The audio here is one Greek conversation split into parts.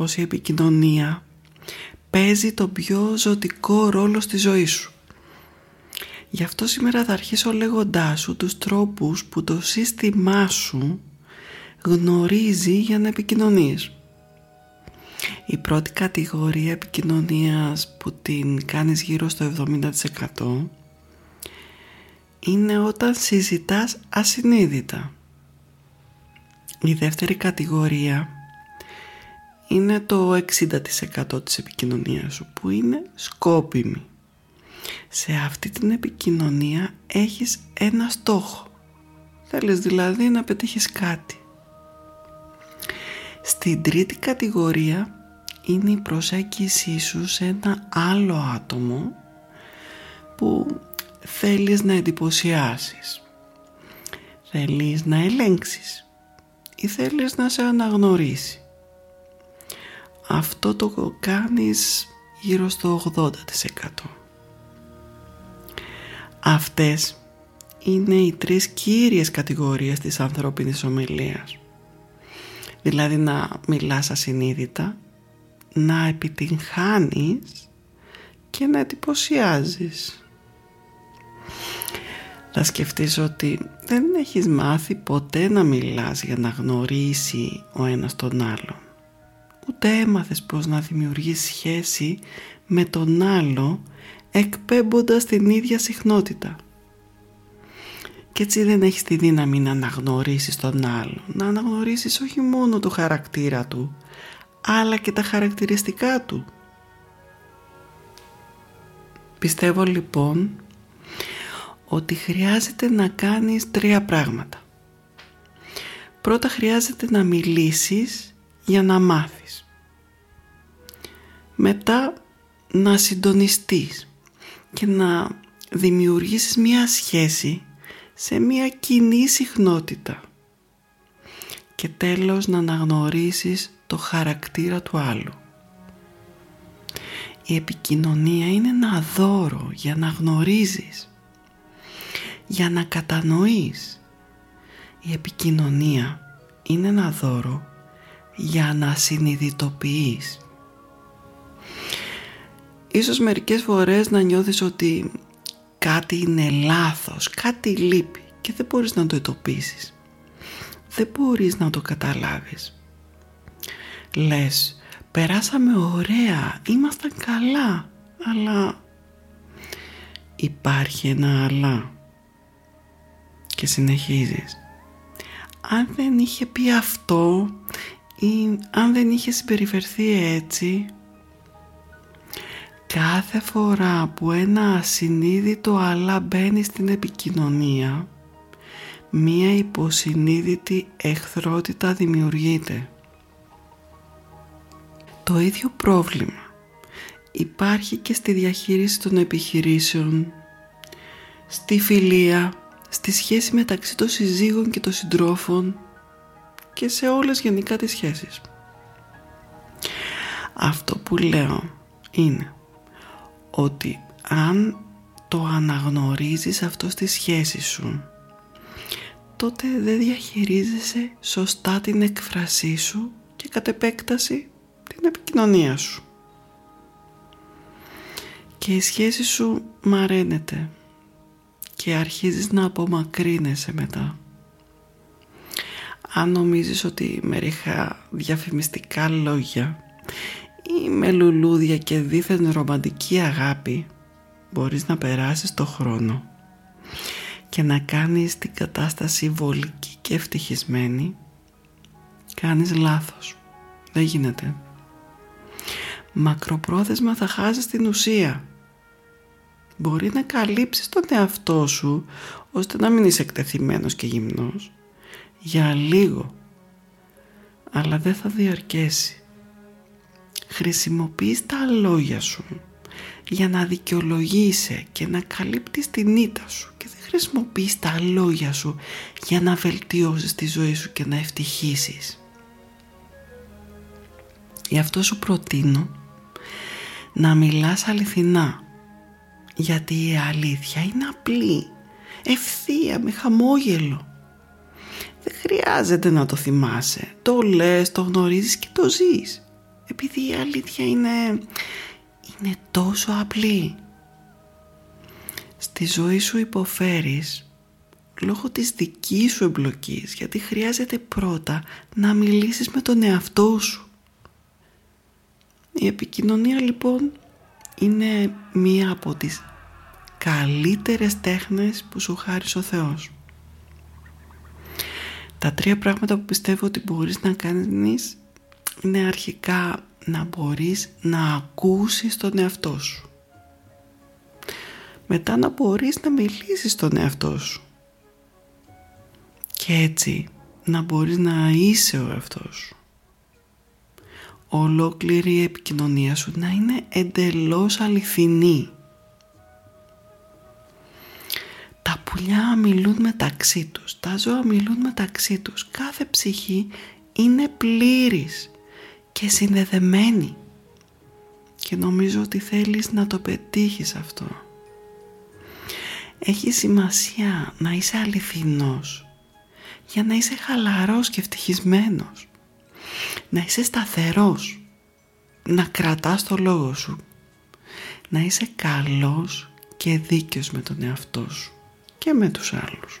πως η επικοινωνία παίζει το πιο ζωτικό ρόλο στη ζωή σου. Γι' αυτό σήμερα θα αρχίσω λέγοντάς σου τους τρόπους που το σύστημά σου γνωρίζει για να επικοινωνείς. Η πρώτη κατηγορία επικοινωνίας που την κάνεις γύρω στο 70% είναι όταν συζητάς ασυνείδητα. Η δεύτερη κατηγορία είναι το 60% της επικοινωνίας σου που είναι σκόπιμη. Σε αυτή την επικοινωνία έχεις ένα στόχο. Θέλεις δηλαδή να πετύχεις κάτι. Στην τρίτη κατηγορία είναι η προσέγγιση σου σε ένα άλλο άτομο που θέλεις να εντυπωσιάσεις. Θέλεις να ελέγξεις ή θέλεις να σε αναγνωρίσεις αυτό το κάνεις γύρω στο 80%. Αυτές είναι οι τρεις κύριες κατηγορίες της ανθρώπινης ομιλίας. Δηλαδή να μιλάς ασυνείδητα, να επιτυγχάνεις και να εντυπωσιάζεις. Θα σκεφτείς ότι δεν έχεις μάθει ποτέ να μιλάς για να γνωρίσει ο ένας τον άλλον ούτε έμαθες πώς να δημιουργείς σχέση με τον άλλο εκπέμποντας την ίδια συχνότητα. Και έτσι δεν έχεις τη δύναμη να αναγνωρίσεις τον άλλο, να αναγνωρίσεις όχι μόνο το χαρακτήρα του, αλλά και τα χαρακτηριστικά του. Πιστεύω λοιπόν ότι χρειάζεται να κάνεις τρία πράγματα. Πρώτα χρειάζεται να μιλήσεις για να μάθεις. Μετά να συντονιστείς και να δημιουργήσεις μία σχέση σε μία κοινή συχνότητα. Και τέλος να αναγνωρίσεις το χαρακτήρα του άλλου. Η επικοινωνία είναι ένα δώρο για να γνωρίζεις, για να κατανοείς. Η επικοινωνία είναι ένα δώρο για να συνειδητοποιείς. Ίσως μερικές φορές να νιώθεις ότι κάτι είναι λάθος, κάτι λείπει και δεν μπορείς να το ετοπίσεις. Δεν μπορείς να το καταλάβεις. Λες, περάσαμε ωραία, ήμασταν καλά, αλλά υπάρχει ένα αλλά. Και συνεχίζεις. Αν δεν είχε πει αυτό ή αν δεν είχε συμπεριφερθεί έτσι κάθε φορά που ένα ασυνείδητο αλλά μπαίνει στην επικοινωνία μία υποσυνείδητη εχθρότητα δημιουργείται. Το ίδιο πρόβλημα υπάρχει και στη διαχείριση των επιχειρήσεων, στη φιλία, στη σχέση μεταξύ των συζύγων και των συντρόφων και σε όλες γενικά τις σχέσεις. Αυτό που λέω είναι ότι αν το αναγνωρίζεις αυτό στη σχέση σου τότε δεν διαχειρίζεσαι σωστά την εκφρασή σου και κατ' επέκταση την επικοινωνία σου. Και η σχέση σου μαραίνεται και αρχίζεις να απομακρύνεσαι μετά. Αν νομίζεις ότι με ρίχα διαφημιστικά λόγια ή με λουλούδια και δίθεν ρομαντική αγάπη μπορείς να περάσεις το χρόνο και να κάνεις την κατάσταση βολική και ευτυχισμένη κάνεις λάθος. Δεν γίνεται. Μακροπρόθεσμα θα χάσεις την ουσία. Μπορεί να καλύψεις τον εαυτό σου ώστε να μην είσαι εκτεθειμένος και γυμνός για λίγο αλλά δεν θα διαρκέσει. Χρησιμοποιείς τα λόγια σου για να δικαιολογείσαι και να καλύπτεις την ήττα σου και δεν χρησιμοποιείς τα λόγια σου για να βελτιώσεις τη ζωή σου και να ευτυχήσεις. Γι' αυτό σου προτείνω να μιλάς αληθινά γιατί η αλήθεια είναι απλή, ευθεία, με χαμόγελο. Δεν χρειάζεται να το θυμάσαι, το λες, το γνωρίζεις και το ζεις επειδή η αλήθεια είναι, είναι τόσο απλή. Στη ζωή σου υποφέρεις λόγω της δικής σου εμπλοκής γιατί χρειάζεται πρώτα να μιλήσεις με τον εαυτό σου. Η επικοινωνία λοιπόν είναι μία από τις καλύτερες τέχνες που σου χάρισε ο Θεός. Τα τρία πράγματα που πιστεύω ότι μπορείς να κάνεις είναι αρχικά να μπορείς να ακούσεις τον εαυτό σου. Μετά να μπορείς να μιλήσεις τον εαυτό σου. Και έτσι να μπορείς να είσαι ο εαυτός σου. Ολόκληρη η επικοινωνία σου να είναι εντελώς αληθινή. Τα πουλιά μιλούν μεταξύ τους, τα ζώα μιλούν μεταξύ τους. Κάθε ψυχή είναι πλήρης και συνδεδεμένη και νομίζω ότι θέλεις να το πετύχεις αυτό. Έχει σημασία να είσαι αληθινός για να είσαι χαλαρός και ευτυχισμένος. Να είσαι σταθερός, να κρατάς το λόγο σου, να είσαι καλός και δίκαιος με τον εαυτό σου και με τους άλλους.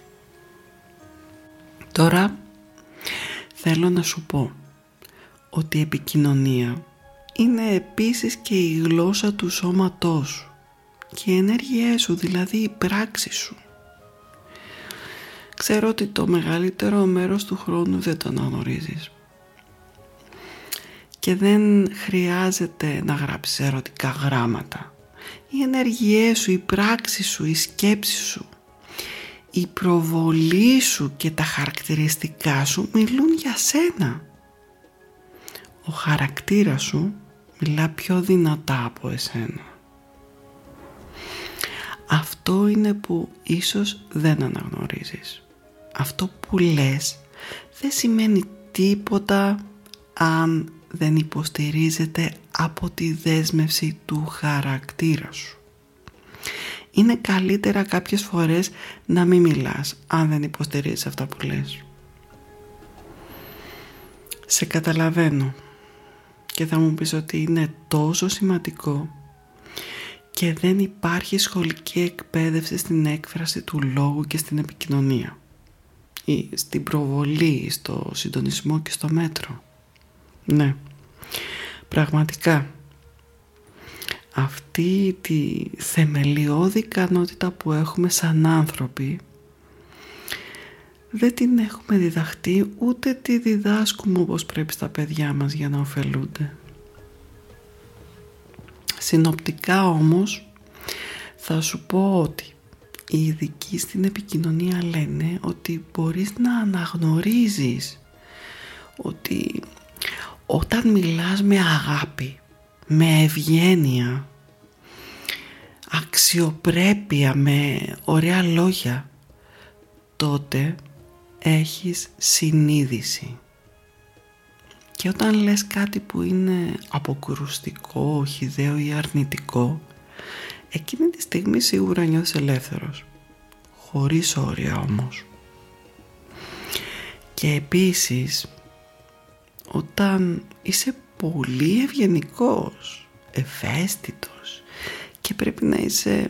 Τώρα θέλω να σου πω ότι η επικοινωνία είναι επίσης και η γλώσσα του σώματός σου και οι ενέργειές σου, δηλαδή η πράξη σου. Ξέρω ότι το μεγαλύτερο μέρος του χρόνου δεν το αναγνωρίζεις και δεν χρειάζεται να γράψεις ερωτικά γράμματα. Οι ενέργειές σου, η πράξη σου, η σκέψη σου, η προβολή σου και τα χαρακτηριστικά σου μιλούν για σένα ο χαρακτήρας σου μιλά πιο δυνατά από εσένα. Αυτό είναι που ίσως δεν αναγνωρίζεις. Αυτό που λες δεν σημαίνει τίποτα αν δεν υποστηρίζεται από τη δέσμευση του χαρακτήρα σου. Είναι καλύτερα κάποιες φορές να μην μιλάς αν δεν υποστηρίζεις αυτά που λες. Σε καταλαβαίνω και θα μου πεις ότι είναι τόσο σημαντικό και δεν υπάρχει σχολική εκπαίδευση στην έκφραση του λόγου και στην επικοινωνία ή στην προβολή, στο συντονισμό και στο μέτρο. Ναι, πραγματικά αυτή τη θεμελιώδη ικανότητα που έχουμε σαν άνθρωποι δεν την έχουμε διδαχτεί ούτε τη διδάσκουμε όπως πρέπει στα παιδιά μας για να ωφελούνται. Συνοπτικά όμως θα σου πω ότι οι ειδικοί στην επικοινωνία λένε ότι μπορείς να αναγνωρίζεις ότι όταν μιλάς με αγάπη, με ευγένεια, αξιοπρέπεια, με ωραία λόγια, τότε έχεις συνείδηση. Και όταν λες κάτι που είναι αποκρουστικό, οχιδαίο ή αρνητικό, εκείνη τη στιγμή σίγουρα νιώθεις ελεύθερος. Χωρίς όρια όμως. Και επίσης, όταν είσαι πολύ ευγενικός, ευαίσθητος και πρέπει να είσαι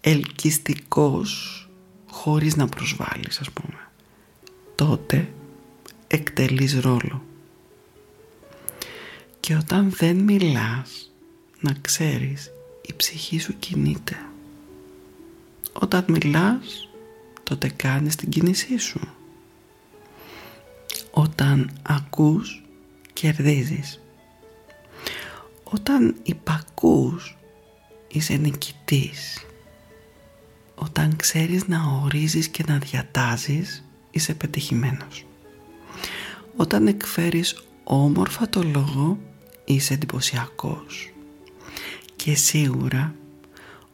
ελκυστικός χωρίς να προσβάλλεις ας πούμε τότε εκτελείς ρόλο. Και όταν δεν μιλάς να ξέρεις η ψυχή σου κινείται. Όταν μιλάς τότε κάνεις την κίνησή σου. Όταν ακούς κερδίζεις. Όταν υπακούς είσαι νικητής. Όταν ξέρεις να ορίζεις και να διατάζεις είσαι πετυχημένος όταν εκφέρεις όμορφα το λόγο είσαι εντυπωσιακός. και σίγουρα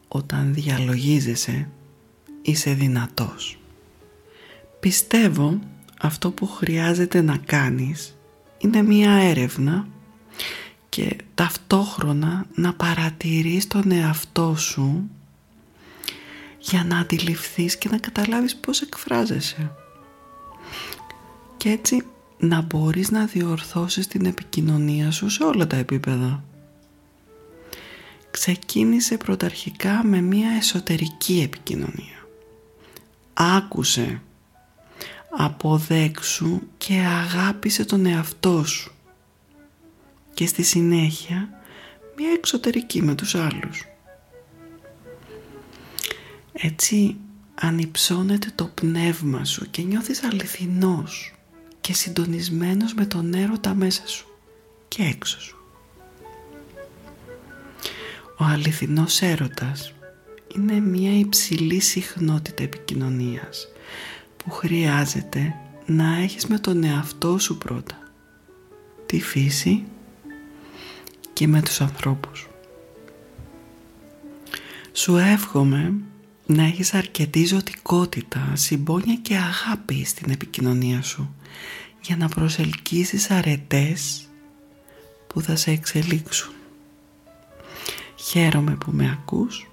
όταν διαλογίζεσαι είσαι δυνατός πιστεύω αυτό που χρειάζεται να κάνεις είναι μία έρευνα και ταυτόχρονα να παρατηρείς τον εαυτό σου για να αντιληφθείς και να καταλάβεις πώς εκφράζεσαι. Και έτσι να μπορείς να διορθώσεις την επικοινωνία σου σε όλα τα επίπεδα. Ξεκίνησε πρωταρχικά με μια εσωτερική επικοινωνία. Άκουσε, αποδέξου και αγάπησε τον εαυτό σου. Και στη συνέχεια μια εξωτερική με τους άλλους. Έτσι ανυψώνεται το πνεύμα σου και νιώθεις αληθινός και συντονισμένος με τον έρωτα μέσα σου και έξω σου. Ο αληθινός έρωτας είναι μια υψηλή συχνότητα επικοινωνίας που χρειάζεται να έχεις με τον εαυτό σου πρώτα, τη φύση και με τους ανθρώπους. Σου εύχομαι να έχεις αρκετή ζωτικότητα, συμπόνια και αγάπη στην επικοινωνία σου για να προσελκύσεις αρετές που θα σε εξελίξουν. Χαίρομαι που με ακούς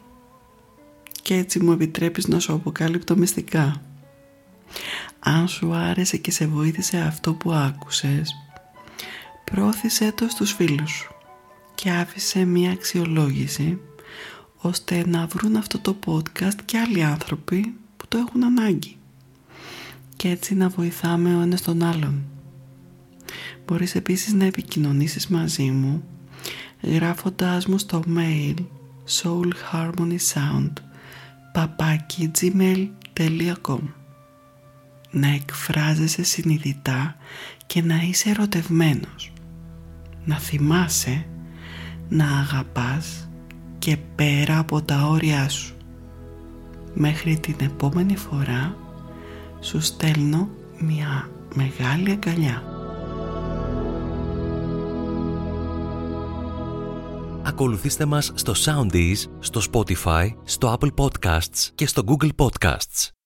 και έτσι μου επιτρέπεις να σου αποκάλυπτω μυστικά. Αν σου άρεσε και σε βοήθησε αυτό που άκουσες, πρόθεσέ το στους φίλους σου και άφησε μία αξιολόγηση ώστε να βρουν αυτό το podcast και άλλοι άνθρωποι που το έχουν ανάγκη και έτσι να βοηθάμε ο ένας τον άλλον. Μπορείς επίσης να επικοινωνήσεις μαζί μου γράφοντάς μου στο mail soulharmonysound papakigmail.com Να εκφράζεσαι συνειδητά και να είσαι ερωτευμένος. Να θυμάσαι να αγαπάς και πέρα από τα όρια σου. Μέχρι την επόμενη φορά σου στέλνω μια μεγάλη αγκαλιά. Ακολουθήστε μας στο Soundees, στο Spotify, στο Apple Podcasts και στο Google Podcasts.